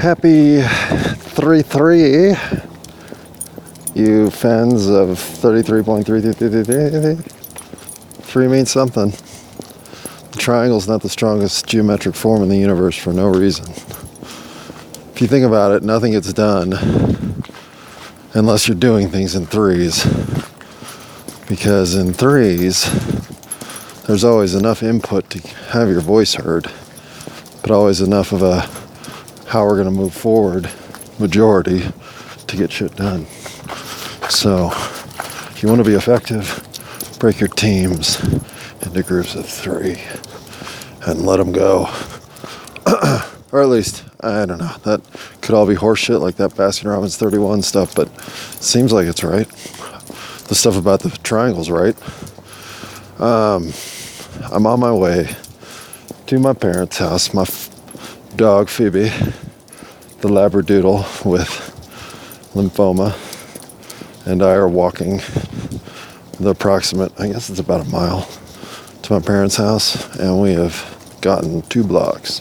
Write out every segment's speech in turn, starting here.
Happy 3 3, you fans of 33.333. Three means something. The triangle's not the strongest geometric form in the universe for no reason. If you think about it, nothing gets done unless you're doing things in threes. Because in threes, there's always enough input to have your voice heard, but always enough of a how we're going to move forward majority to get shit done. So, if you want to be effective, break your teams into groups of three and let them go. or at least, I don't know. That could all be horseshit like that Baskin Robbins 31 stuff, but seems like it's right. The stuff about the triangles, right? Um, I'm on my way to my parents' house. My dog Phoebe, the Labradoodle with lymphoma, and I are walking the approximate, I guess it's about a mile, to my parents' house, and we have gotten two blocks.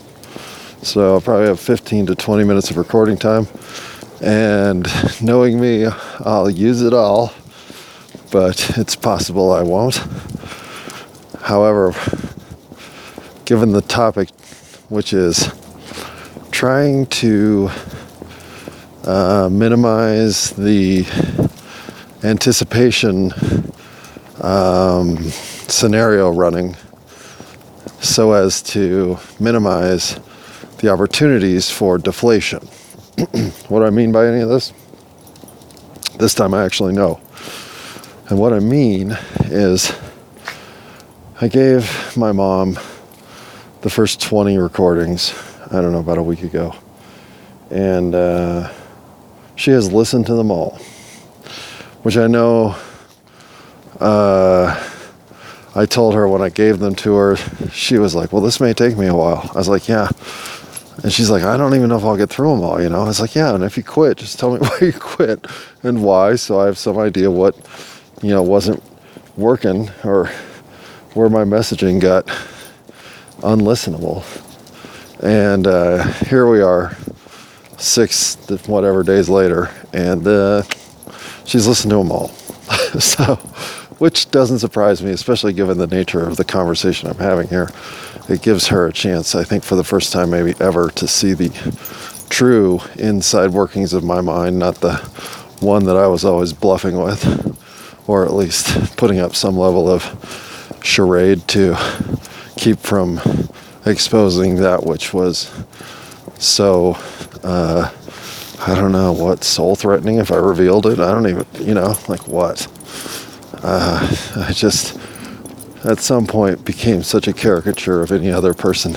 So I'll probably have 15 to 20 minutes of recording time. And knowing me, I'll use it all, but it's possible I won't. However, given the topic, which is trying to uh, minimize the anticipation um, scenario running so as to minimize the opportunities for deflation. what do I mean by any of this? This time I actually know. And what I mean is, I gave my mom the first 20 recordings, I don't know, about a week ago. And uh, she has listened to them all, which I know uh, I told her when I gave them to her, she was like, Well, this may take me a while. I was like, Yeah. And she's like, I don't even know if I'll get through them all, you know? I was like, Yeah, and if you quit, just tell me why you quit and why, so I have some idea what, you know, wasn't working or where my messaging got unlistenable. And uh, here we are, six whatever days later, and uh, she's listened to them all. so, which doesn't surprise me, especially given the nature of the conversation I'm having here. It gives her a chance, I think, for the first time maybe ever, to see the true inside workings of my mind, not the one that I was always bluffing with, or at least putting up some level of charade to keep from exposing that which was so uh, I don't know what soul threatening if I revealed it. I don't even you know like what. Uh, I just at some point became such a caricature of any other person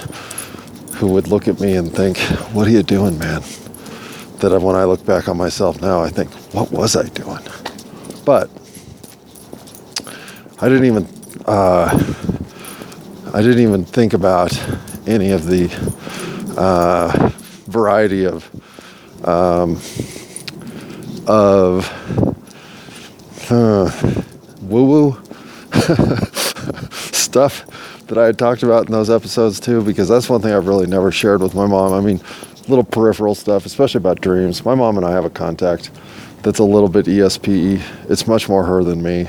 who would look at me and think, "What are you doing, man?" That when I look back on myself now, I think, "What was I doing?" But I didn't even. Uh, I didn't even think about any of the uh, variety of um, of uh, woo-woo stuff that I had talked about in those episodes too, because that's one thing I've really never shared with my mom. I mean, little peripheral stuff, especially about dreams. My mom and I have a contact that's a little bit ESP. It's much more her than me.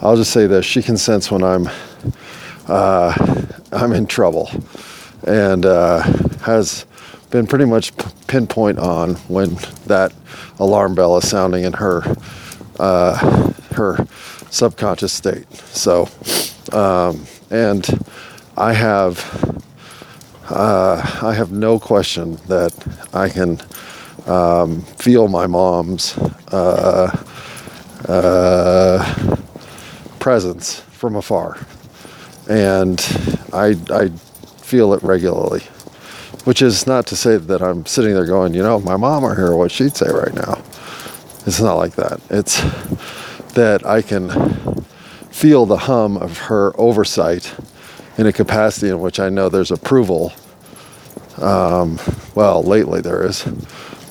I'll just say this: she can sense when I'm uh, I'm in trouble, and uh, has been pretty much pinpoint on when that alarm bell is sounding in her uh, her subconscious state. So, um, and I have uh, I have no question that I can um, feel my mom's uh, uh, presence from afar and I, I feel it regularly. Which is not to say that I'm sitting there going, you know, my mom were here, what she'd say right now. It's not like that. It's that I can feel the hum of her oversight in a capacity in which I know there's approval. Um, well, lately there is,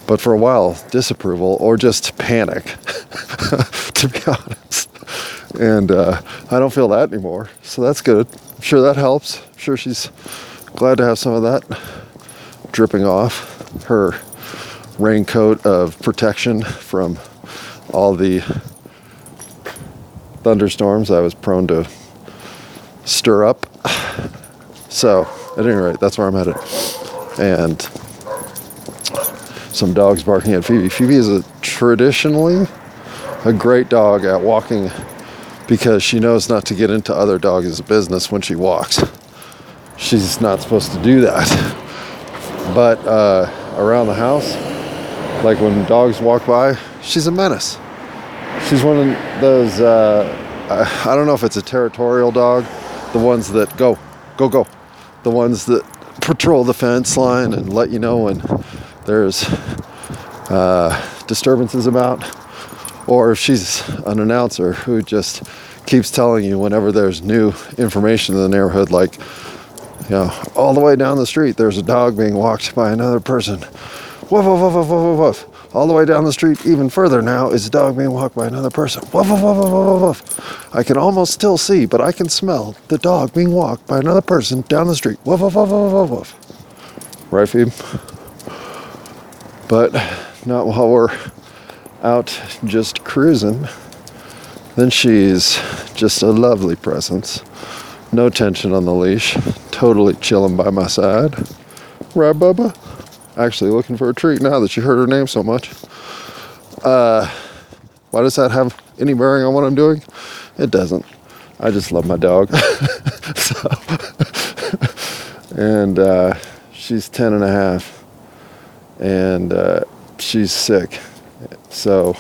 but for a while, disapproval or just panic, to be honest. And uh, I don't feel that anymore. So that's good. I'm sure that helps. I'm sure she's glad to have some of that dripping off. her raincoat of protection from all the thunderstorms I was prone to stir up. So, at any rate, that's where I'm headed. And some dogs barking at Phoebe. Phoebe is a traditionally a great dog at walking because she knows not to get into other dogs' business when she walks. She's not supposed to do that. But uh, around the house, like when dogs walk by, she's a menace. She's one of those, uh, I don't know if it's a territorial dog, the ones that go, go, go. The ones that patrol the fence line and let you know when there's uh, disturbances about or if she's an announcer who just keeps telling you whenever there's new information in the neighborhood, like, you know, all the way down the street, there's a dog being walked by another person. Woof, woof, woof, woof, woof, woof. All the way down the street, even further now, is a dog being walked by another person. Woof, woof, woof, woof, woof, woof. I can almost still see, but I can smell the dog being walked by another person down the street. Woof, woof, woof, woof, woof, woof. Right, Phoebe? But not while we're out just cruising, then she's just a lovely presence. No tension on the leash, totally chilling by my side. Right, Bubba? Actually, looking for a treat now that you heard her name so much. Uh, why does that have any bearing on what I'm doing? It doesn't. I just love my dog. and uh, she's 10 and a half, and uh, she's sick so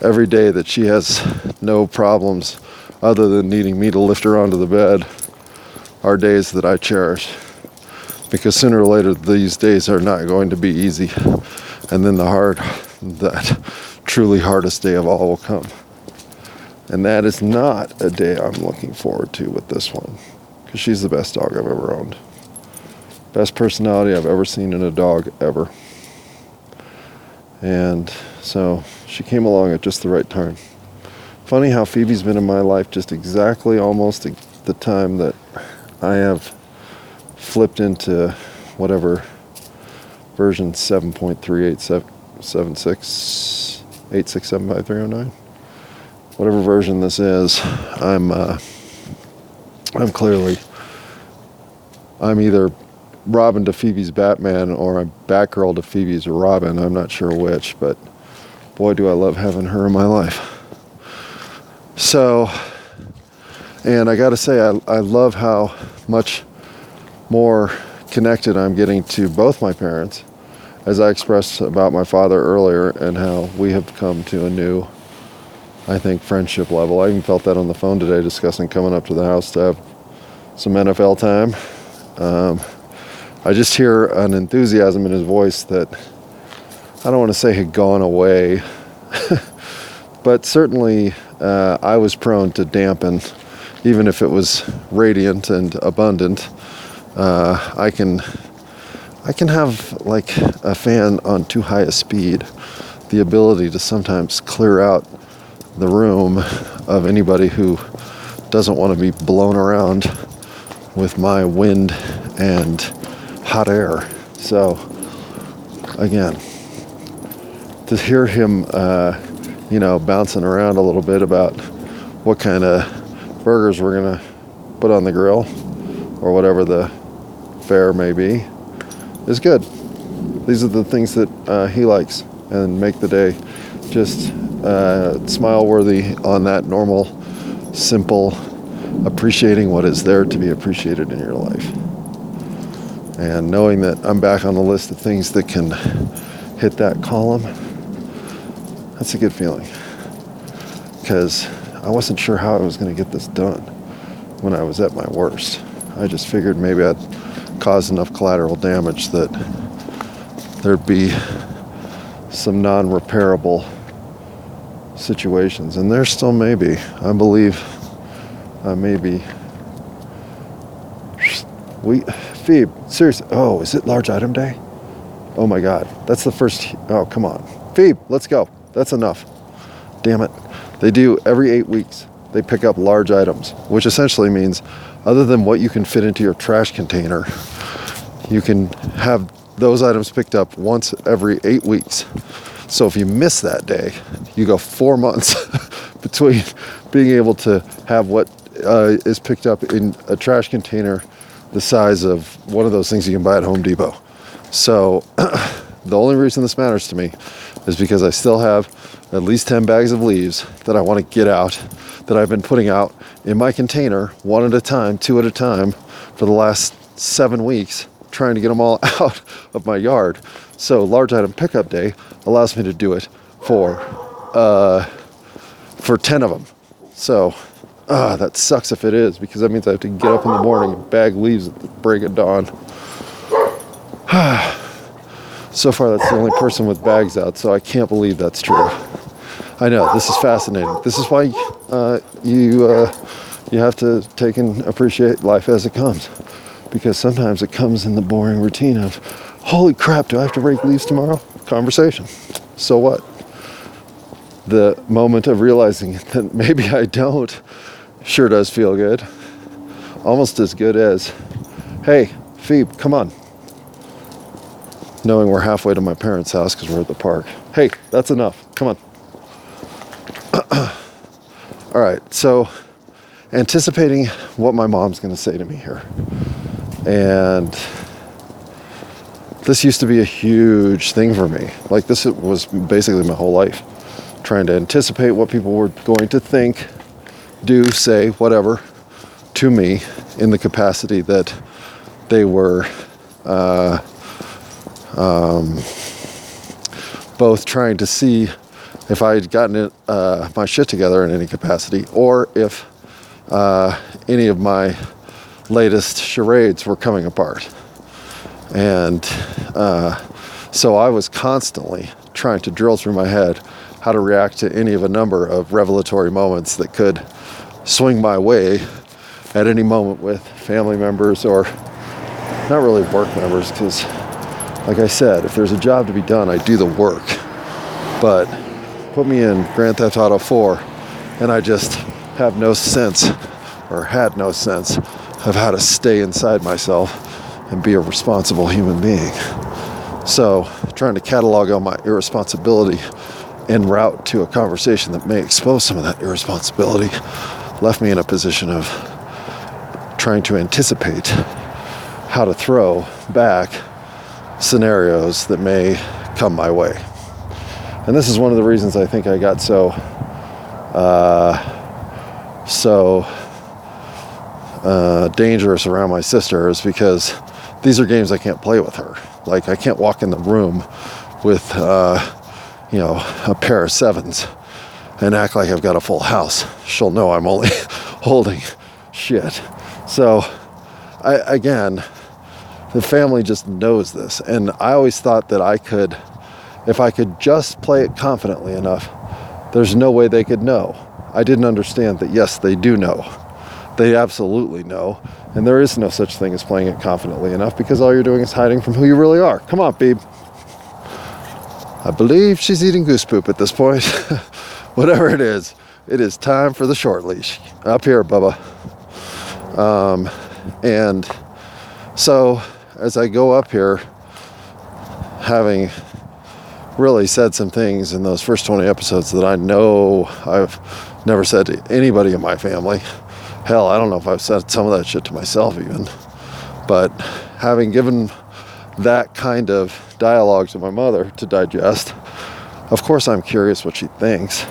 every day that she has no problems other than needing me to lift her onto the bed are days that I cherish. Because sooner or later, these days are not going to be easy. And then the hard, that truly hardest day of all will come. And that is not a day I'm looking forward to with this one. Because she's the best dog I've ever owned. Best personality I've ever seen in a dog ever. And so she came along at just the right time. Funny how Phoebe's been in my life just exactly almost the time that I have flipped into whatever version 7.3876 whatever version this is i'm uh, i'm clearly i'm either Robin to Phoebe's Batman or a Batgirl to Phoebe's Robin. I'm not sure which, but boy, do I love having her in my life. So, and I got to say, I, I love how much more connected I'm getting to both my parents, as I expressed about my father earlier, and how we have come to a new, I think, friendship level. I even felt that on the phone today discussing coming up to the house to have some NFL time. Um, I just hear an enthusiasm in his voice that I don't want to say had gone away, but certainly uh, I was prone to dampen, even if it was radiant and abundant. Uh, I can I can have like a fan on too high a speed, the ability to sometimes clear out the room of anybody who doesn't want to be blown around with my wind and hot air. So, again, to hear him, uh, you know, bouncing around a little bit about what kind of burgers we're going to put on the grill or whatever the fare may be is good. These are the things that uh, he likes and make the day just uh, smile worthy on that normal, simple, appreciating what is there to be appreciated in your life. And knowing that I'm back on the list of things that can hit that column, that's a good feeling. Because I wasn't sure how I was going to get this done when I was at my worst. I just figured maybe I'd cause enough collateral damage that there'd be some non repairable situations. And there still may be. I believe I may be. We Phoebe, seriously. Oh, is it large item day? Oh my God. That's the first. Oh, come on. Phoebe, let's go. That's enough. Damn it. They do every eight weeks. They pick up large items, which essentially means, other than what you can fit into your trash container, you can have those items picked up once every eight weeks. So if you miss that day, you go four months between being able to have what uh, is picked up in a trash container the size of one of those things you can buy at Home Depot. So the only reason this matters to me is because I still have at least 10 bags of leaves that I want to get out that I've been putting out in my container one at a time, two at a time for the last seven weeks, trying to get them all out of my yard. So large item pickup day allows me to do it for uh, for 10 of them. So ah, that sucks if it is because that means I have to get up in the morning and bag leaves at the break of dawn. so far, that's the only person with bags out, so I can't believe that's true. I know this is fascinating. This is why uh, you uh, you have to take and appreciate life as it comes, because sometimes it comes in the boring routine of, holy crap, do I have to rake leaves tomorrow? Conversation. So what? The moment of realizing that maybe I don't sure does feel good. Almost as good as, hey, Phoebe, come on. Knowing we're halfway to my parents' house because we're at the park. Hey, that's enough. Come on. All right, so anticipating what my mom's going to say to me here. And this used to be a huge thing for me. Like, this was basically my whole life. Trying to anticipate what people were going to think, do, say, whatever to me in the capacity that they were uh, um, both trying to see if I had gotten it, uh, my shit together in any capacity or if uh, any of my latest charades were coming apart. And uh, so I was constantly trying to drill through my head how to react to any of a number of revelatory moments that could swing my way at any moment with family members or not really work members because like I said, if there's a job to be done, I do the work. But put me in Grand Theft Auto 4 and I just have no sense or had no sense of how to stay inside myself and be a responsible human being. So, trying to catalog all my irresponsibility en route to a conversation that may expose some of that irresponsibility left me in a position of trying to anticipate how to throw back scenarios that may come my way. And this is one of the reasons I think I got so uh, so uh, dangerous around my sister is because these are games I can't play with her. Like I can't walk in the room with uh, you know a pair of sevens and act like I've got a full house. She'll know I'm only holding shit. So, I, again, the family just knows this. And I always thought that I could, if I could just play it confidently enough, there's no way they could know. I didn't understand that, yes, they do know. They absolutely know. And there is no such thing as playing it confidently enough because all you're doing is hiding from who you really are. Come on, Beeb. I believe she's eating goose poop at this point. whatever it is, it is time for the short leash. Up here, Bubba. Um, and so as I go up here, having really said some things in those first 20 episodes that I know I've never said to anybody in my family. Hell, I don't know if I've said some of that shit to myself even. But having given that kind of dialogue to my mother to digest, of course, I'm curious what she thinks.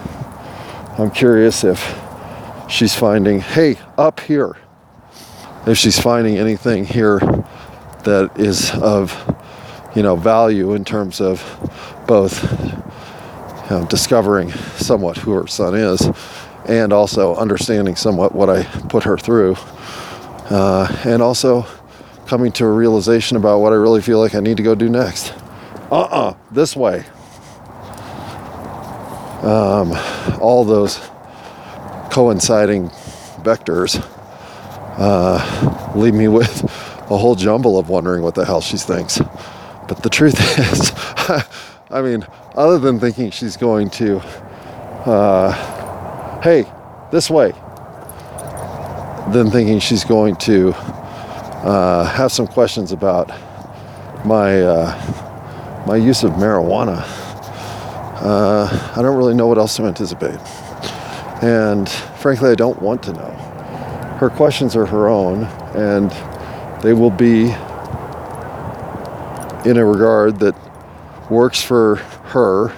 I'm curious if she's finding, hey, up here, if she's finding anything here that is of, you know, value in terms of both you know, discovering somewhat who her son is and also understanding somewhat what I put her through. Uh, and also coming to a realization about what I really feel like I need to go do next. Uh uh-uh, uh, this way um, all those coinciding vectors uh, leave me with a whole jumble of wondering what the hell she thinks. But the truth is, I mean, other than thinking she's going to, uh, hey, this way, than thinking she's going to uh, have some questions about my uh, my use of marijuana. Uh, I don't really know what else to anticipate, and frankly, I don't want to know. Her questions are her own, and they will be in a regard that works for her.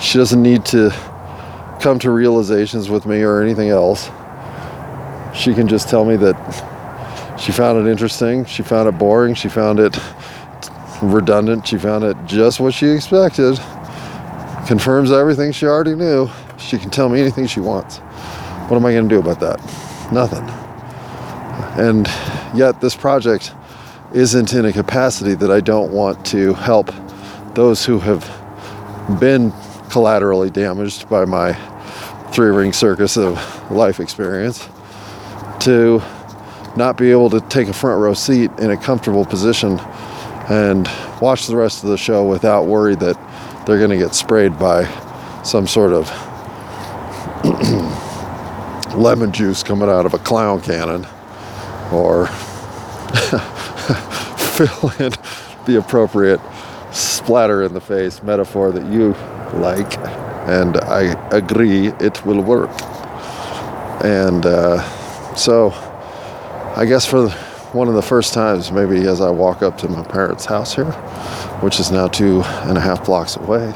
She doesn't need to come to realizations with me or anything else. She can just tell me that she found it interesting, she found it boring, she found it redundant, she found it just what she expected. Confirms everything she already knew. She can tell me anything she wants. What am I going to do about that? Nothing. And yet, this project isn't in a capacity that I don't want to help those who have been collaterally damaged by my three ring circus of life experience to not be able to take a front row seat in a comfortable position and watch the rest of the show without worry that they're going to get sprayed by some sort of lemon juice coming out of a clown cannon or fill in the appropriate splatter in the face metaphor that you like and I agree it will work. And uh, so I guess for one of the first times, maybe as I walk up to my parents' house here, which is now two and a half blocks away,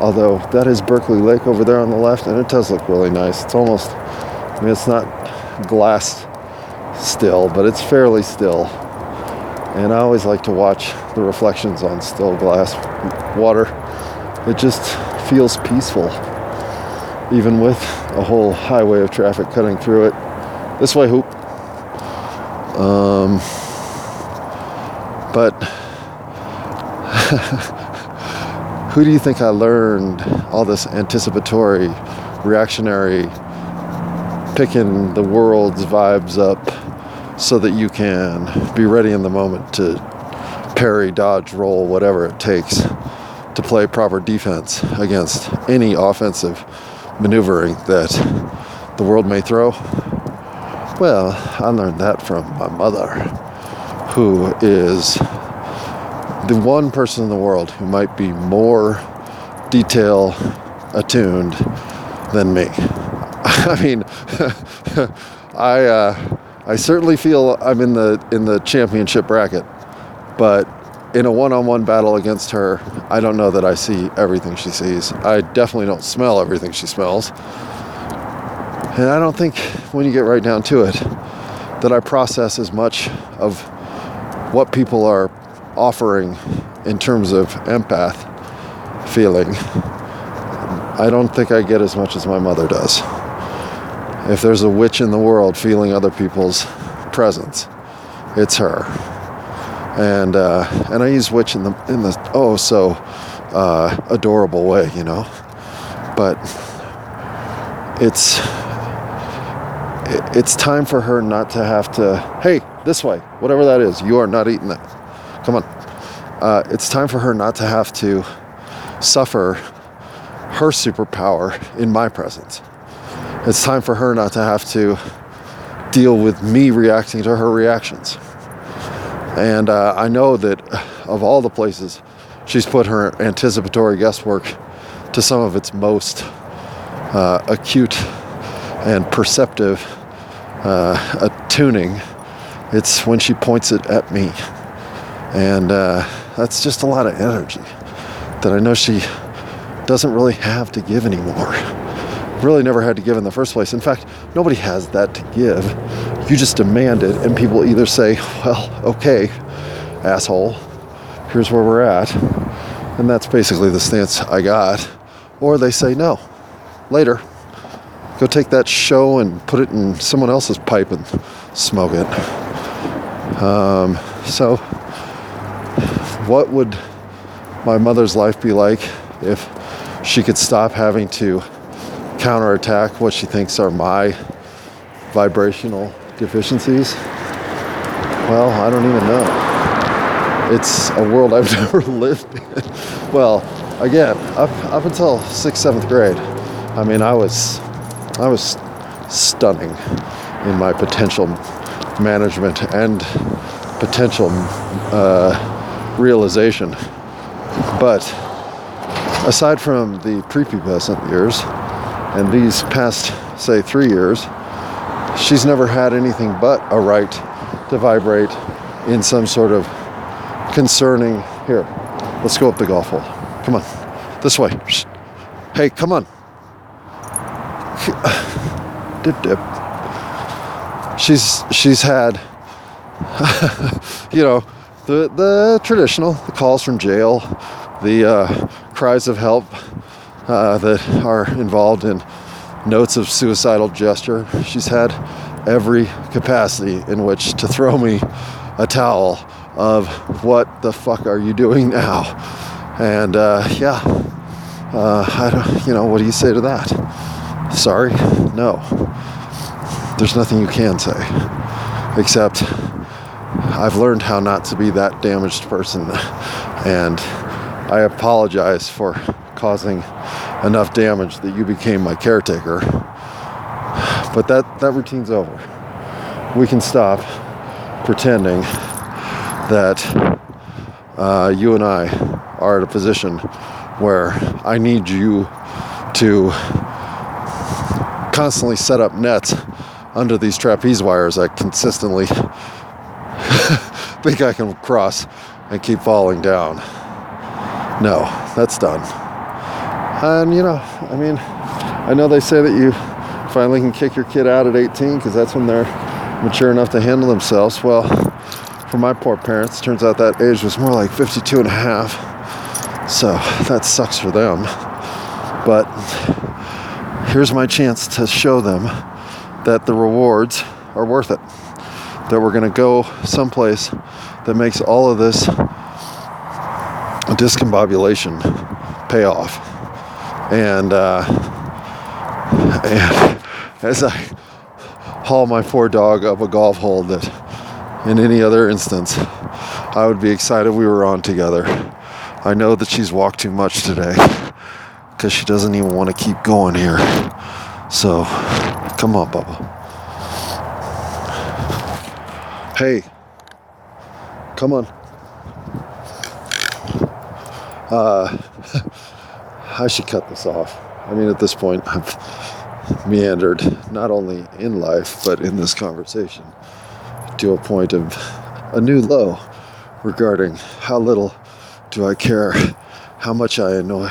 although that is Berkeley Lake over there on the left, and it does look really nice. It's almost, I mean, it's not glass still, but it's fairly still. And I always like to watch the reflections on still glass water. It just feels peaceful, even with a whole highway of traffic cutting through it. This way, hoop. Um, but who do you think I learned all this anticipatory, reactionary, picking the world's vibes up so that you can be ready in the moment to parry, dodge, roll, whatever it takes to play proper defense against any offensive maneuvering that the world may throw? Well, I learned that from my mother, who is the one person in the world who might be more detail attuned than me. I mean, I uh, I certainly feel I'm in the in the championship bracket, but in a one-on-one battle against her, I don't know that I see everything she sees. I definitely don't smell everything she smells. And I don't think when you get right down to it that I process as much of what people are offering in terms of empath feeling. I don't think I get as much as my mother does. If there's a witch in the world feeling other people's presence, it's her. And uh, and I use witch in the in the oh so uh, adorable way, you know. But it's it's time for her not to have to. Hey, this way, whatever that is. You are not eating that. Come on. Uh, it's time for her not to have to suffer her superpower in my presence. It's time for her not to have to deal with me reacting to her reactions. And uh, I know that of all the places she's put her anticipatory guesswork to some of its most uh, acute and perceptive uh, attuning, it's when she points it at me. And uh, that's just a lot of energy that I know she doesn't really have to give anymore. Really never had to give in the first place. In fact, nobody has that to give. You just demand it, and people either say, well, okay, asshole, here's where we're at. And that's basically the stance I got. Or they say, no, later. Go take that show and put it in someone else's pipe and smoke it. Um, so, what would my mother's life be like if she could stop having to counterattack what she thinks are my vibrational deficiencies? Well, I don't even know. It's a world I've never lived in. well, again, up, up until sixth, seventh grade, I mean, I was, I was stunning in my potential management and potential uh, realization. But aside from the prepubescent years and these past, say, three years, she's never had anything but a right to vibrate in some sort of concerning. Here, let's go up the golf hole. Come on, this way. Hey, come on. Dip, dip. She's she's had, you know, the the traditional, the calls from jail, the uh, cries of help uh, that are involved in notes of suicidal gesture. She's had every capacity in which to throw me a towel of what the fuck are you doing now? And uh, yeah, uh, I don't, you know, what do you say to that? Sorry, no. There's nothing you can say, except I've learned how not to be that damaged person, and I apologize for causing enough damage that you became my caretaker. But that, that routine's over. We can stop pretending that uh, you and I are at a position where I need you to constantly set up nets under these trapeze wires I consistently think I can cross and keep falling down. No, that's done. And you know, I mean, I know they say that you finally can kick your kid out at 18 because that's when they're mature enough to handle themselves. Well, for my poor parents, turns out that age was more like 52 and a half. So that sucks for them. But here's my chance to show them that the rewards are worth it. That we're going to go someplace that makes all of this discombobulation pay off. And, uh, and as I haul my poor dog up a golf hole that in any other instance I would be excited we were on together. I know that she's walked too much today because she doesn't even want to keep going here. So, come on, Bubba. Hey, come on. Uh, I should cut this off. I mean, at this point, I've meandered not only in life but in this conversation to a point of a new low regarding how little do I care how much I annoy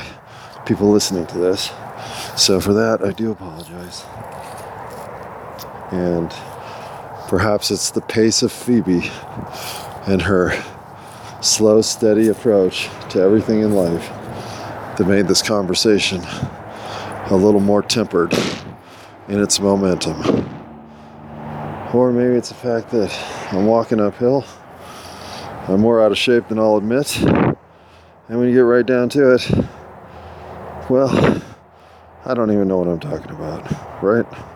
people listening to this. So, for that, I do apologize. And perhaps it's the pace of Phoebe and her slow, steady approach to everything in life that made this conversation a little more tempered in its momentum. Or maybe it's the fact that I'm walking uphill. I'm more out of shape than I'll admit. And when you get right down to it, well, I don't even know what I'm talking about, right?